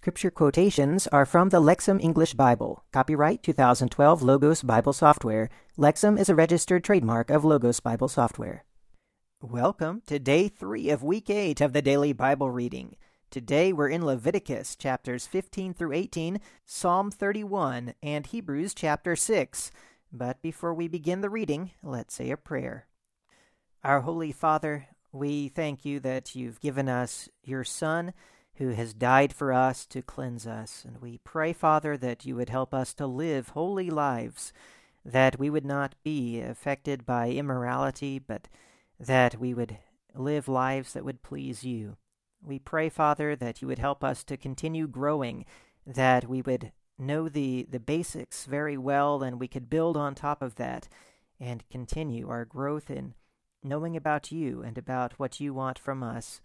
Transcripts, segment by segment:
Scripture quotations are from the Lexham English Bible. Copyright 2012 Logos Bible Software. Lexham is a registered trademark of Logos Bible Software. Welcome to day three of week eight of the daily Bible reading. Today we're in Leviticus chapters 15 through 18, Psalm 31, and Hebrews chapter 6. But before we begin the reading, let's say a prayer. Our Holy Father, we thank you that you've given us your Son who has died for us to cleanse us. And we pray, Father, that you would help us to live holy lives, that we would not be affected by immorality, but that we would live lives that would please you. We pray, Father, that you would help us to continue growing, that we would know the, the basics very well, and we could build on top of that and continue our growth in knowing about you and about what you want from us.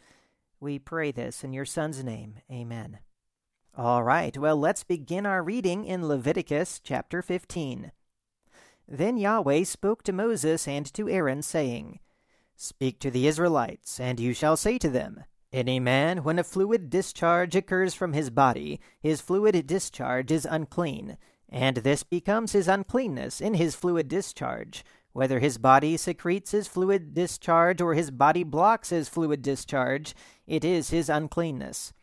We pray this in your Son's name. Amen. All right, well, let's begin our reading in Leviticus chapter 15. Then Yahweh spoke to Moses and to Aaron, saying, Speak to the Israelites, and you shall say to them, Any man, when a fluid discharge occurs from his body, his fluid discharge is unclean, and this becomes his uncleanness in his fluid discharge, whether his body secretes his fluid discharge or his body blocks his fluid discharge, it is his uncleanness.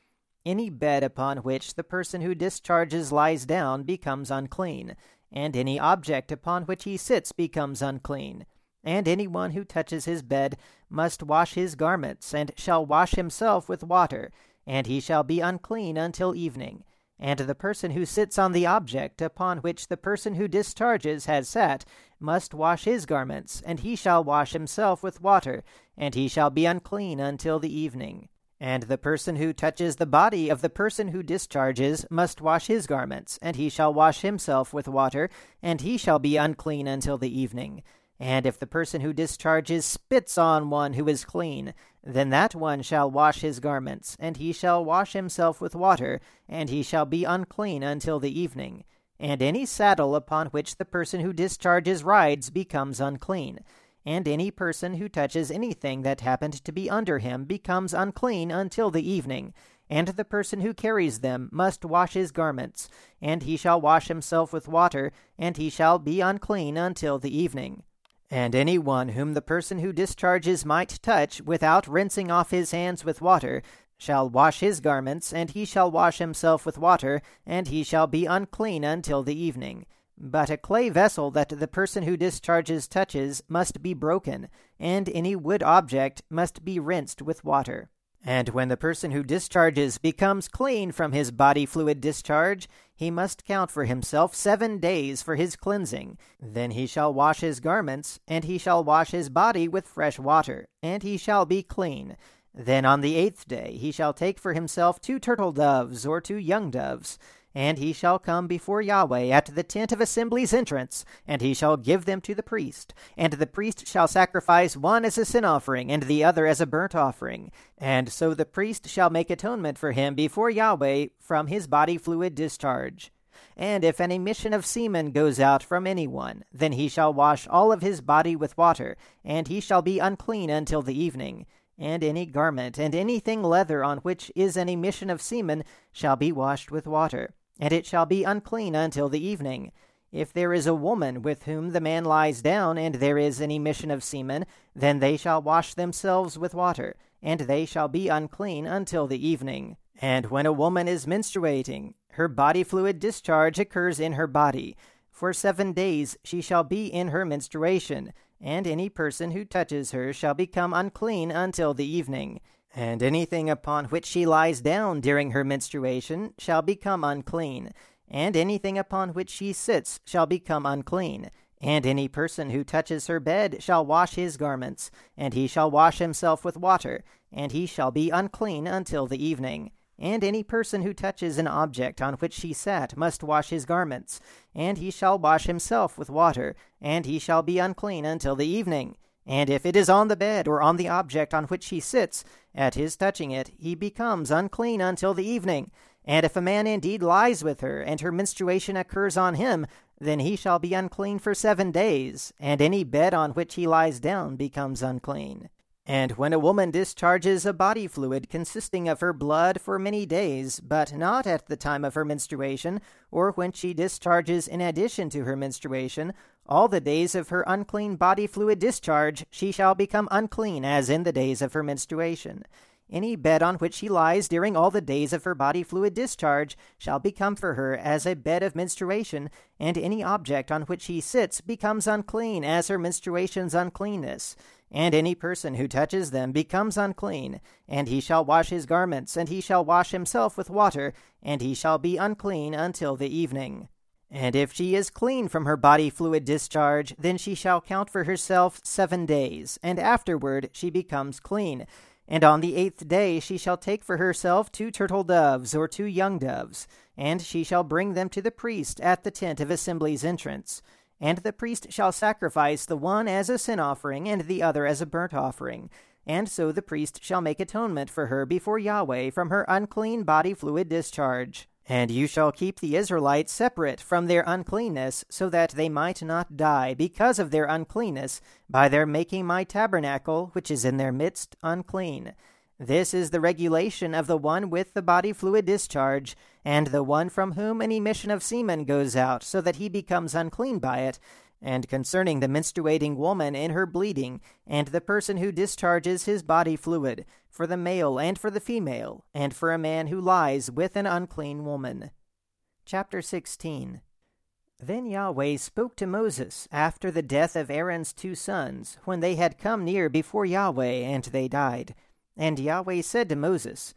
Any bed upon which the person who discharges lies down becomes unclean, and any object upon which he sits becomes unclean. And any one who touches his bed must wash his garments, and shall wash himself with water, and he shall be unclean until evening and the person who sits on the object upon which the person who discharges has sat must wash his garments, and he shall wash himself with water, and he shall be unclean until the evening. And the person who touches the body of the person who discharges must wash his garments, and he shall wash himself with water, and he shall be unclean until the evening. And if the person who discharges spits on one who is clean, then that one shall wash his garments, and he shall wash himself with water, and he shall be unclean until the evening. And any saddle upon which the person who discharges rides becomes unclean. And any person who touches anything that happened to be under him becomes unclean until the evening. And the person who carries them must wash his garments, and he shall wash himself with water, and he shall be unclean until the evening. And any one whom the person who discharges might touch without rinsing off his hands with water shall wash his garments, and he shall wash himself with water, and he shall be unclean until the evening. But a clay vessel that the person who discharges touches must be broken, and any wood object must be rinsed with water. And when the person who discharges becomes clean from his body fluid discharge, he must count for himself seven days for his cleansing. Then he shall wash his garments, and he shall wash his body with fresh water, and he shall be clean. Then on the eighth day he shall take for himself two turtle doves or two young doves and he shall come before Yahweh at the tent of assembly's entrance, and he shall give them to the priest. And the priest shall sacrifice one as a sin offering, and the other as a burnt offering. And so the priest shall make atonement for him before Yahweh from his body fluid discharge. And if an emission of semen goes out from any one, then he shall wash all of his body with water, and he shall be unclean until the evening and any garment, and anything leather on which is an emission of semen, shall be washed with water and it shall be unclean until the evening. If there is a woman with whom the man lies down, and there is an emission of semen, then they shall wash themselves with water, and they shall be unclean until the evening. And when a woman is menstruating, her body fluid discharge occurs in her body. For seven days she shall be in her menstruation, and any person who touches her shall become unclean until the evening. And anything upon which she lies down during her menstruation shall become unclean, and anything upon which she sits shall become unclean. And any person who touches her bed shall wash his garments, and he shall wash himself with water, and he shall be unclean until the evening. And any person who touches an object on which she sat must wash his garments, and he shall wash himself with water, and he shall be unclean until the evening. And if it is on the bed or on the object on which he sits, at his touching it, he becomes unclean until the evening. And if a man indeed lies with her, and her menstruation occurs on him, then he shall be unclean for seven days, and any bed on which he lies down becomes unclean. And when a woman discharges a body fluid consisting of her blood for many days, but not at the time of her menstruation, or when she discharges in addition to her menstruation, all the days of her unclean body fluid discharge she shall become unclean as in the days of her menstruation. Any bed on which she lies during all the days of her body fluid discharge shall become for her as a bed of menstruation, and any object on which she sits becomes unclean as her menstruation's uncleanness. And any person who touches them becomes unclean, and he shall wash his garments, and he shall wash himself with water, and he shall be unclean until the evening. And if she is clean from her body fluid discharge, then she shall count for herself seven days, and afterward she becomes clean. And on the eighth day she shall take for herself two turtle doves or two young doves, and she shall bring them to the priest at the tent of assembly's entrance. And the priest shall sacrifice the one as a sin offering, and the other as a burnt offering. And so the priest shall make atonement for her before Yahweh from her unclean body fluid discharge. And you shall keep the Israelites separate from their uncleanness, so that they might not die because of their uncleanness, by their making my tabernacle, which is in their midst, unclean. This is the regulation of the one with the body fluid discharge, and the one from whom an emission of semen goes out, so that he becomes unclean by it, and concerning the menstruating woman in her bleeding, and the person who discharges his body fluid, for the male and for the female, and for a man who lies with an unclean woman. Chapter 16 Then Yahweh spoke to Moses after the death of Aaron's two sons, when they had come near before Yahweh, and they died. And Yahweh said to Moses,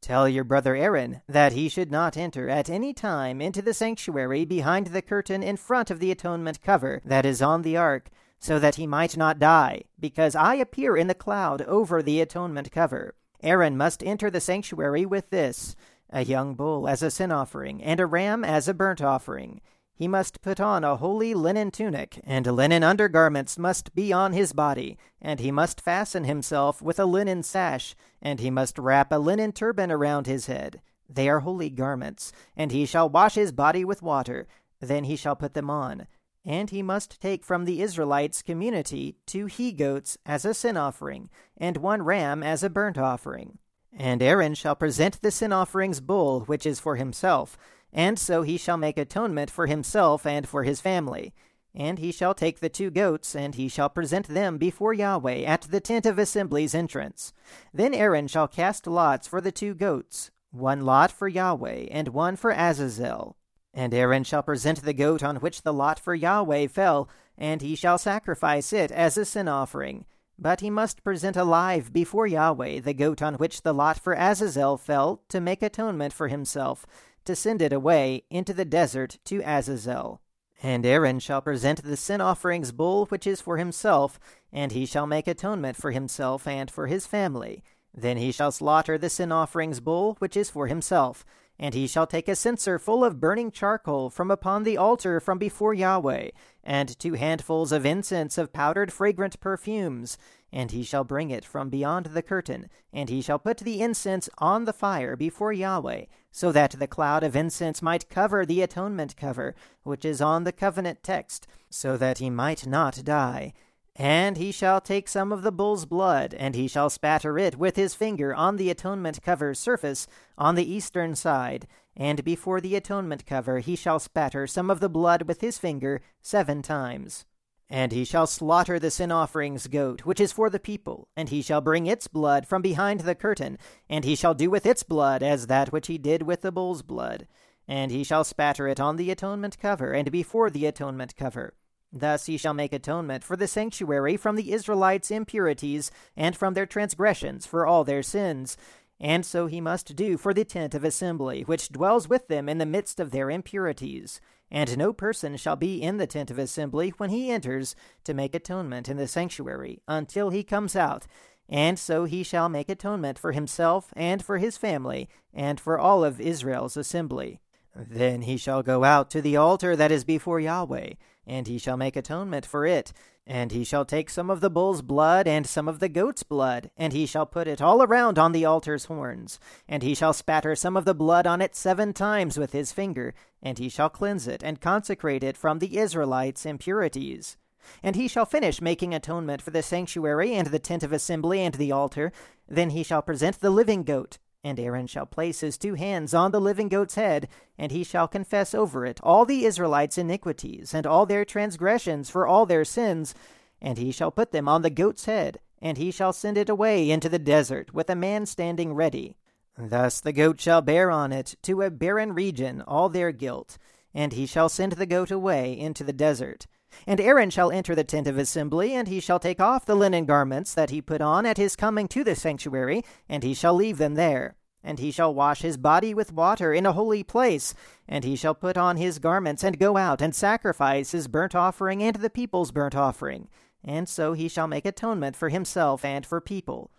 Tell your brother Aaron that he should not enter at any time into the sanctuary behind the curtain in front of the atonement cover that is on the ark, so that he might not die, because I appear in the cloud over the atonement cover. Aaron must enter the sanctuary with this a young bull as a sin offering, and a ram as a burnt offering. He must put on a holy linen tunic, and linen undergarments must be on his body, and he must fasten himself with a linen sash, and he must wrap a linen turban around his head. They are holy garments, and he shall wash his body with water, then he shall put them on. And he must take from the Israelites' community two he goats as a sin offering, and one ram as a burnt offering. And Aaron shall present the sin offering's bull, which is for himself, and so he shall make atonement for himself and for his family. And he shall take the two goats, and he shall present them before Yahweh at the tent of assembly's entrance. Then Aaron shall cast lots for the two goats, one lot for Yahweh, and one for Azazel. And Aaron shall present the goat on which the lot for Yahweh fell, and he shall sacrifice it as a sin offering. But he must present alive before Yahweh the goat on which the lot for Azazel fell, to make atonement for himself to send it away into the desert to Azazel. And Aaron shall present the sin offering's bull which is for himself, and he shall make atonement for himself and for his family. Then he shall slaughter the sin offering's bull which is for himself, and he shall take a censer full of burning charcoal from upon the altar from before Yahweh, and two handfuls of incense of powdered fragrant perfumes, and he shall bring it from beyond the curtain, and he shall put the incense on the fire before Yahweh, so that the cloud of incense might cover the atonement cover, which is on the covenant text, so that he might not die. And he shall take some of the bull's blood, and he shall spatter it with his finger on the atonement cover's surface on the eastern side, and before the atonement cover he shall spatter some of the blood with his finger seven times. And he shall slaughter the sin offering's goat, which is for the people, and he shall bring its blood from behind the curtain, and he shall do with its blood as that which he did with the bull's blood. And he shall spatter it on the atonement cover, and before the atonement cover. Thus he shall make atonement for the sanctuary from the Israelites' impurities, and from their transgressions for all their sins. And so he must do for the tent of assembly, which dwells with them in the midst of their impurities. And no person shall be in the tent of assembly when he enters to make atonement in the sanctuary, until he comes out. And so he shall make atonement for himself, and for his family, and for all of Israel's assembly. Then he shall go out to the altar that is before Yahweh, and he shall make atonement for it. And he shall take some of the bull's blood and some of the goat's blood, and he shall put it all around on the altar's horns. And he shall spatter some of the blood on it seven times with his finger, and he shall cleanse it and consecrate it from the Israelites' impurities. And he shall finish making atonement for the sanctuary and the tent of assembly and the altar. Then he shall present the living goat. And Aaron shall place his two hands on the living goat's head, and he shall confess over it all the Israelites' iniquities, and all their transgressions for all their sins. And he shall put them on the goat's head, and he shall send it away into the desert, with a man standing ready. Thus the goat shall bear on it to a barren region all their guilt, and he shall send the goat away into the desert. And Aaron shall enter the tent of assembly, and he shall take off the linen garments that he put on at his coming to the sanctuary, and he shall leave them there. And he shall wash his body with water in a holy place, and he shall put on his garments, and go out and sacrifice his burnt offering and the people's burnt offering. And so he shall make atonement for himself and for people.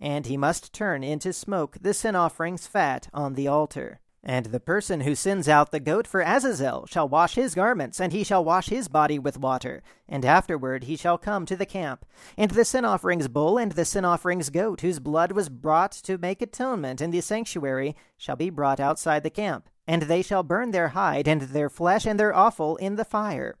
And he must turn into smoke the sin offering's fat on the altar. And the person who sends out the goat for Azazel shall wash his garments, and he shall wash his body with water, and afterward he shall come to the camp. And the sin offering's bull and the sin offering's goat, whose blood was brought to make atonement in the sanctuary, shall be brought outside the camp. And they shall burn their hide and their flesh and their offal in the fire.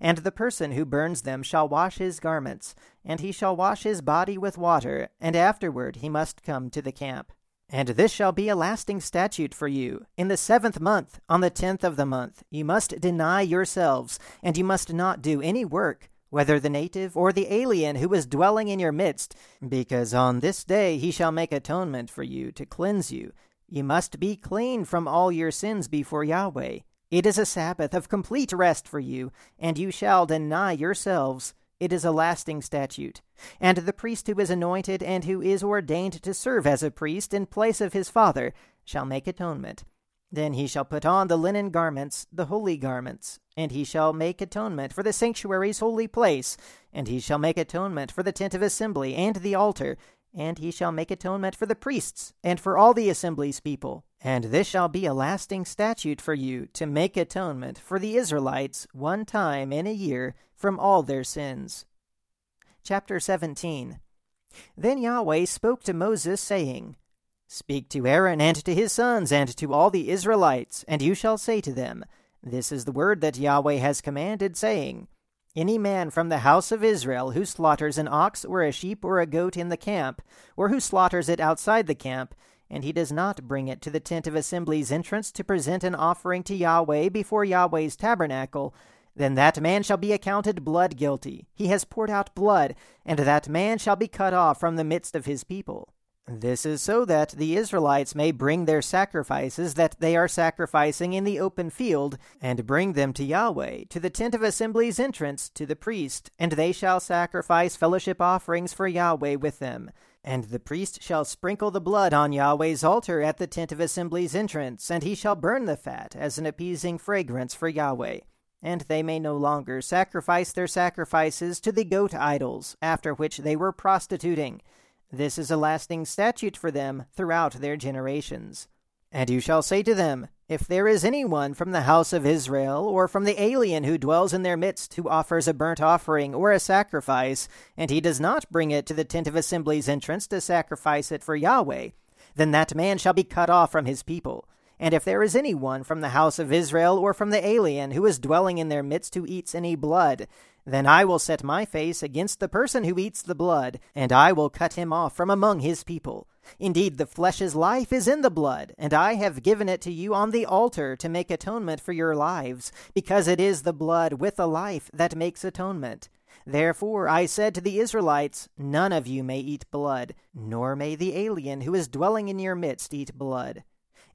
And the person who burns them shall wash his garments, and he shall wash his body with water, and afterward he must come to the camp. And this shall be a lasting statute for you. In the seventh month, on the tenth of the month, you must deny yourselves, and you must not do any work, whether the native or the alien who is dwelling in your midst, because on this day he shall make atonement for you to cleanse you. You must be clean from all your sins before Yahweh. It is a Sabbath of complete rest for you, and you shall deny yourselves. It is a lasting statute. And the priest who is anointed and who is ordained to serve as a priest in place of his father shall make atonement. Then he shall put on the linen garments, the holy garments, and he shall make atonement for the sanctuary's holy place, and he shall make atonement for the tent of assembly and the altar, and he shall make atonement for the priests and for all the assembly's people. And this shall be a lasting statute for you to make atonement for the Israelites one time in a year from all their sins. Chapter 17 Then Yahweh spoke to Moses, saying, Speak to Aaron and to his sons and to all the Israelites, and you shall say to them, This is the word that Yahweh has commanded, saying, Any man from the house of Israel who slaughters an ox or a sheep or a goat in the camp, or who slaughters it outside the camp, and he does not bring it to the tent of assembly's entrance to present an offering to Yahweh before Yahweh's tabernacle, then that man shall be accounted blood guilty. He has poured out blood, and that man shall be cut off from the midst of his people. This is so that the Israelites may bring their sacrifices that they are sacrificing in the open field, and bring them to Yahweh, to the tent of assembly's entrance, to the priest, and they shall sacrifice fellowship offerings for Yahweh with them. And the priest shall sprinkle the blood on Yahweh's altar at the tent of assembly's entrance, and he shall burn the fat as an appeasing fragrance for Yahweh and they may no longer sacrifice their sacrifices to the goat idols, after which they were prostituting. This is a lasting statute for them throughout their generations. And you shall say to them, If there is any one from the house of Israel, or from the alien who dwells in their midst, who offers a burnt offering or a sacrifice, and he does not bring it to the tent of assembly's entrance to sacrifice it for Yahweh, then that man shall be cut off from his people and if there is any one from the house of Israel or from the alien who is dwelling in their midst who eats any blood, then I will set my face against the person who eats the blood, and I will cut him off from among his people. Indeed, the flesh's life is in the blood, and I have given it to you on the altar to make atonement for your lives, because it is the blood with the life that makes atonement. Therefore I said to the Israelites, None of you may eat blood, nor may the alien who is dwelling in your midst eat blood.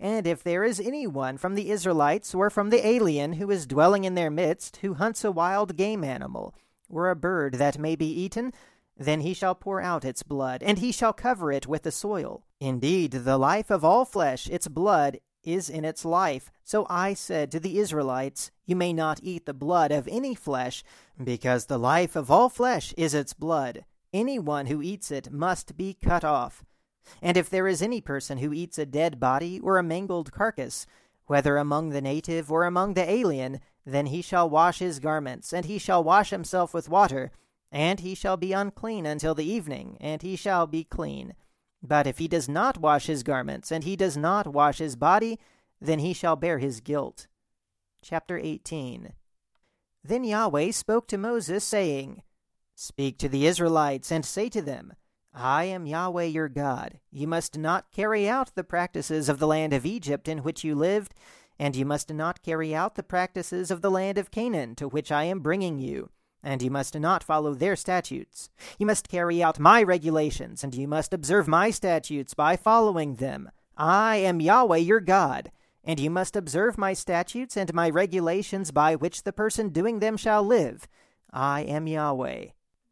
And if there is any one from the Israelites or from the alien who is dwelling in their midst who hunts a wild game animal, or a bird that may be eaten, then he shall pour out its blood, and he shall cover it with the soil. Indeed, the life of all flesh, its blood, is in its life. So I said to the Israelites, You may not eat the blood of any flesh, because the life of all flesh is its blood. Any one who eats it must be cut off. And if there is any person who eats a dead body or a mangled carcass, whether among the native or among the alien, then he shall wash his garments, and he shall wash himself with water, and he shall be unclean until the evening, and he shall be clean. But if he does not wash his garments, and he does not wash his body, then he shall bear his guilt. Chapter 18 Then Yahweh spoke to Moses, saying, Speak to the Israelites, and say to them, I am Yahweh your God. You must not carry out the practices of the land of Egypt in which you lived, and you must not carry out the practices of the land of Canaan to which I am bringing you, and you must not follow their statutes. You must carry out my regulations, and you must observe my statutes by following them. I am Yahweh your God. And you must observe my statutes and my regulations by which the person doing them shall live. I am Yahweh.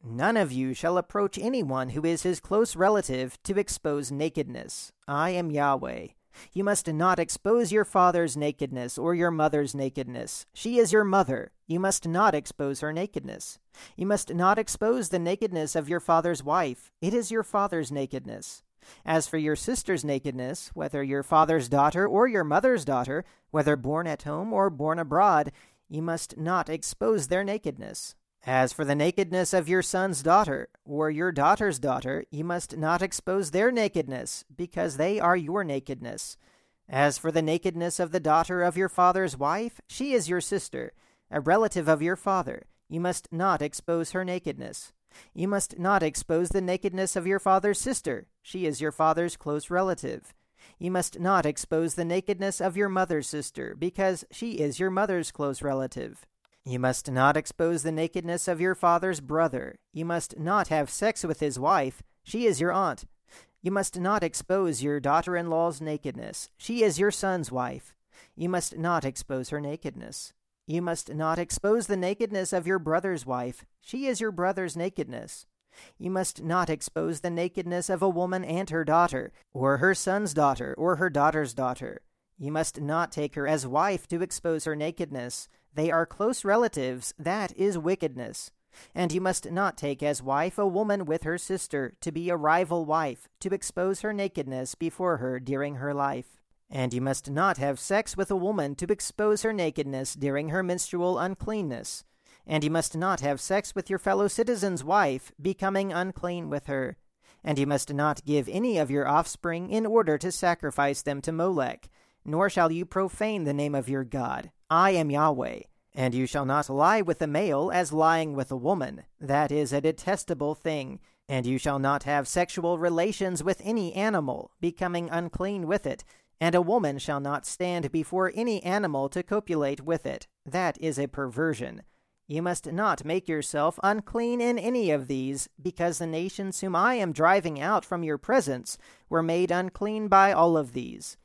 None of you shall approach anyone who is his close relative to expose nakedness. I am Yahweh. You must not expose your father's nakedness or your mother's nakedness. She is your mother. You must not expose her nakedness. You must not expose the nakedness of your father's wife. It is your father's nakedness. As for your sister's nakedness, whether your father's daughter or your mother's daughter, whether born at home or born abroad, you must not expose their nakedness. As for the nakedness of your son's daughter, or your daughter's daughter, you must not expose their nakedness, because they are your nakedness. As for the nakedness of the daughter of your father's wife, she is your sister, a relative of your father. You must not expose her nakedness. You must not expose the nakedness of your father's sister. She is your father's close relative. You must not expose the nakedness of your mother's sister, because she is your mother's close relative. You must not expose the nakedness of your father's brother. You must not have sex with his wife. She is your aunt. You must not expose your daughter in law's nakedness. She is your son's wife. You must not expose her nakedness. You must not expose the nakedness of your brother's wife. She is your brother's nakedness. You must not expose the nakedness of a woman and her daughter, or her son's daughter, or her daughter's daughter. You must not take her as wife to expose her nakedness. They are close relatives, that is wickedness. And you must not take as wife a woman with her sister, to be a rival wife, to expose her nakedness before her during her life. And you must not have sex with a woman to expose her nakedness during her menstrual uncleanness. And you must not have sex with your fellow citizen's wife, becoming unclean with her. And you must not give any of your offspring in order to sacrifice them to Molech, nor shall you profane the name of your God. I am Yahweh. And you shall not lie with a male as lying with a woman. That is a detestable thing. And you shall not have sexual relations with any animal, becoming unclean with it. And a woman shall not stand before any animal to copulate with it. That is a perversion. You must not make yourself unclean in any of these, because the nations whom I am driving out from your presence were made unclean by all of these.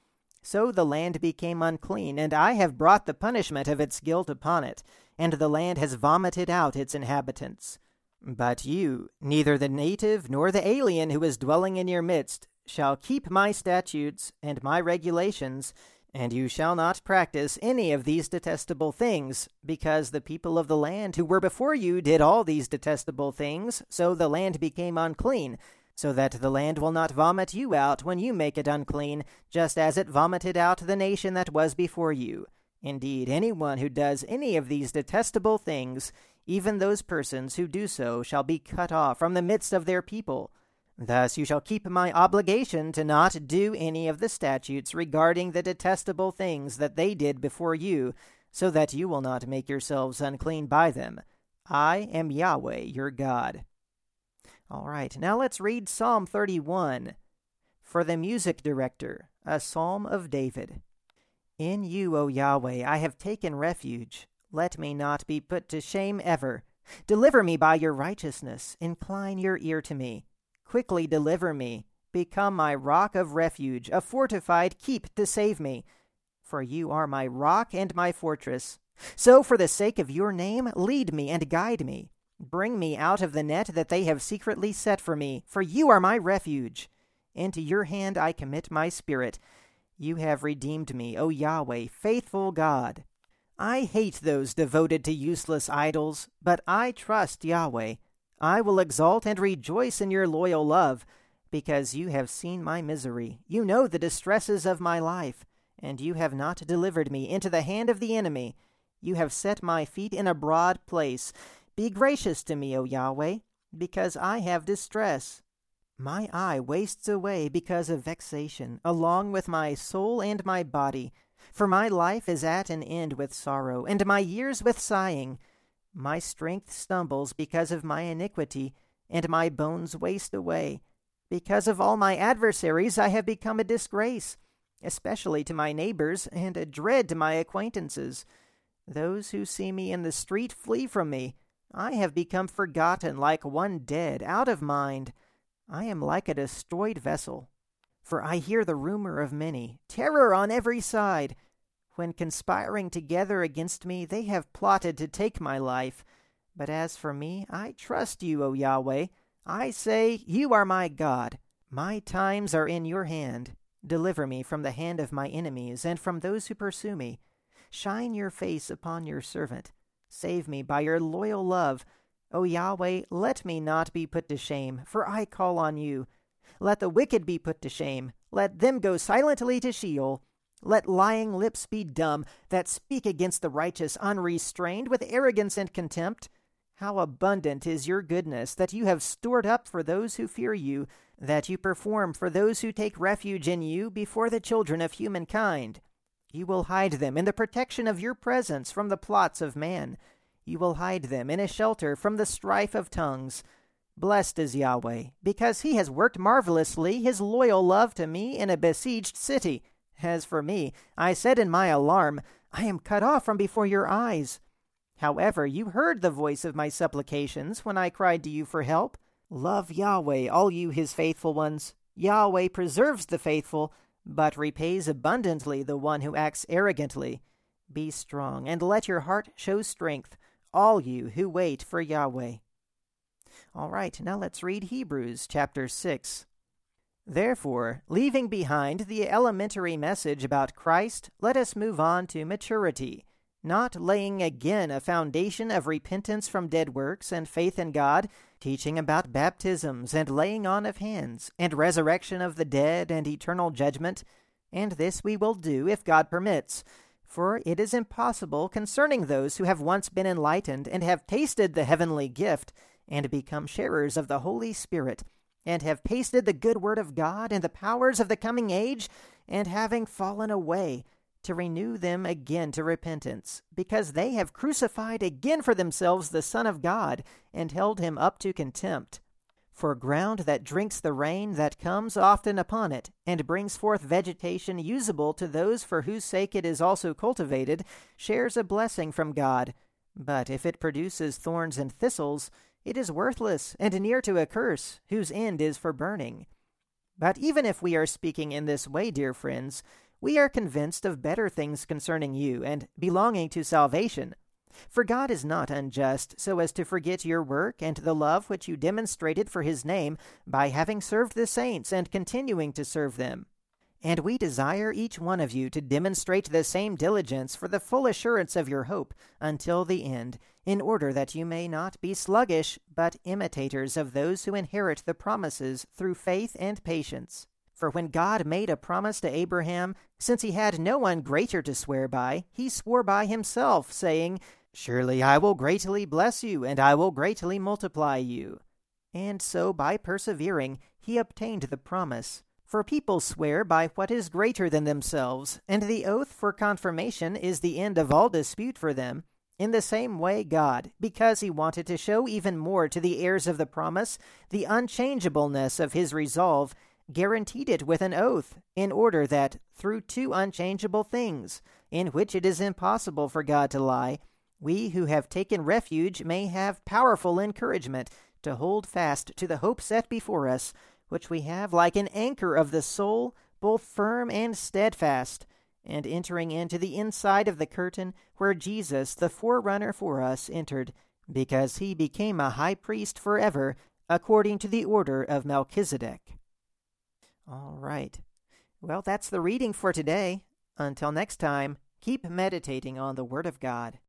So the land became unclean, and I have brought the punishment of its guilt upon it, and the land has vomited out its inhabitants. But you, neither the native nor the alien who is dwelling in your midst, shall keep my statutes and my regulations, and you shall not practice any of these detestable things, because the people of the land who were before you did all these detestable things, so the land became unclean so that the land will not vomit you out when you make it unclean, just as it vomited out the nation that was before you. Indeed, anyone who does any of these detestable things, even those persons who do so, shall be cut off from the midst of their people. Thus you shall keep my obligation to not do any of the statutes regarding the detestable things that they did before you, so that you will not make yourselves unclean by them. I am Yahweh your God. All right, now let's read Psalm 31. For the music director, a psalm of David. In you, O Yahweh, I have taken refuge. Let me not be put to shame ever. Deliver me by your righteousness. Incline your ear to me. Quickly deliver me. Become my rock of refuge, a fortified keep to save me. For you are my rock and my fortress. So, for the sake of your name, lead me and guide me. Bring me out of the net that they have secretly set for me, for you are my refuge. Into your hand I commit my spirit. You have redeemed me, O Yahweh, faithful God. I hate those devoted to useless idols, but I trust Yahweh. I will exult and rejoice in your loyal love, because you have seen my misery. You know the distresses of my life, and you have not delivered me into the hand of the enemy. You have set my feet in a broad place. Be gracious to me, O Yahweh, because I have distress. My eye wastes away because of vexation, along with my soul and my body. For my life is at an end with sorrow, and my years with sighing. My strength stumbles because of my iniquity, and my bones waste away. Because of all my adversaries, I have become a disgrace, especially to my neighbors, and a dread to my acquaintances. Those who see me in the street flee from me. I have become forgotten like one dead, out of mind. I am like a destroyed vessel. For I hear the rumor of many, terror on every side. When conspiring together against me, they have plotted to take my life. But as for me, I trust you, O Yahweh. I say, You are my God. My times are in your hand. Deliver me from the hand of my enemies and from those who pursue me. Shine your face upon your servant. Save me by your loyal love. O Yahweh, let me not be put to shame, for I call on you. Let the wicked be put to shame. Let them go silently to Sheol. Let lying lips be dumb that speak against the righteous unrestrained with arrogance and contempt. How abundant is your goodness that you have stored up for those who fear you, that you perform for those who take refuge in you before the children of humankind. You will hide them in the protection of your presence from the plots of man. You will hide them in a shelter from the strife of tongues. Blessed is Yahweh, because he has worked marvelously his loyal love to me in a besieged city. As for me, I said in my alarm, I am cut off from before your eyes. However, you heard the voice of my supplications when I cried to you for help. Love Yahweh, all you his faithful ones. Yahweh preserves the faithful, but repays abundantly the one who acts arrogantly. Be strong, and let your heart show strength, all you who wait for Yahweh. All right, now let's read Hebrews chapter 6. Therefore, leaving behind the elementary message about Christ, let us move on to maturity, not laying again a foundation of repentance from dead works and faith in God, teaching about baptisms and laying on of hands, and resurrection of the dead and eternal judgment. And this we will do if God permits. For it is impossible concerning those who have once been enlightened and have tasted the heavenly gift, and become sharers of the Holy Spirit, and have tasted the good word of God and the powers of the coming age, and having fallen away, to renew them again to repentance, because they have crucified again for themselves the Son of God, and held him up to contempt. For ground that drinks the rain that comes often upon it, and brings forth vegetation usable to those for whose sake it is also cultivated, shares a blessing from God. But if it produces thorns and thistles, it is worthless and near to a curse, whose end is for burning. But even if we are speaking in this way, dear friends, we are convinced of better things concerning you and belonging to salvation. For God is not unjust so as to forget your work and the love which you demonstrated for his name by having served the saints and continuing to serve them. And we desire each one of you to demonstrate the same diligence for the full assurance of your hope until the end, in order that you may not be sluggish, but imitators of those who inherit the promises through faith and patience. For when God made a promise to Abraham, since he had no one greater to swear by, he swore by himself, saying, Surely I will greatly bless you, and I will greatly multiply you. And so by persevering, he obtained the promise. For people swear by what is greater than themselves, and the oath for confirmation is the end of all dispute for them. In the same way, God, because he wanted to show even more to the heirs of the promise the unchangeableness of his resolve, guaranteed it with an oath, in order that, through two unchangeable things, in which it is impossible for God to lie, we who have taken refuge may have powerful encouragement to hold fast to the hope set before us which we have like an anchor of the soul, both firm and steadfast, and entering into the inside of the curtain where Jesus, the forerunner for us, entered, because he became a high priest forever, according to the order of Melchizedek. All right. Well, that's the reading for today. Until next time, keep meditating on the Word of God.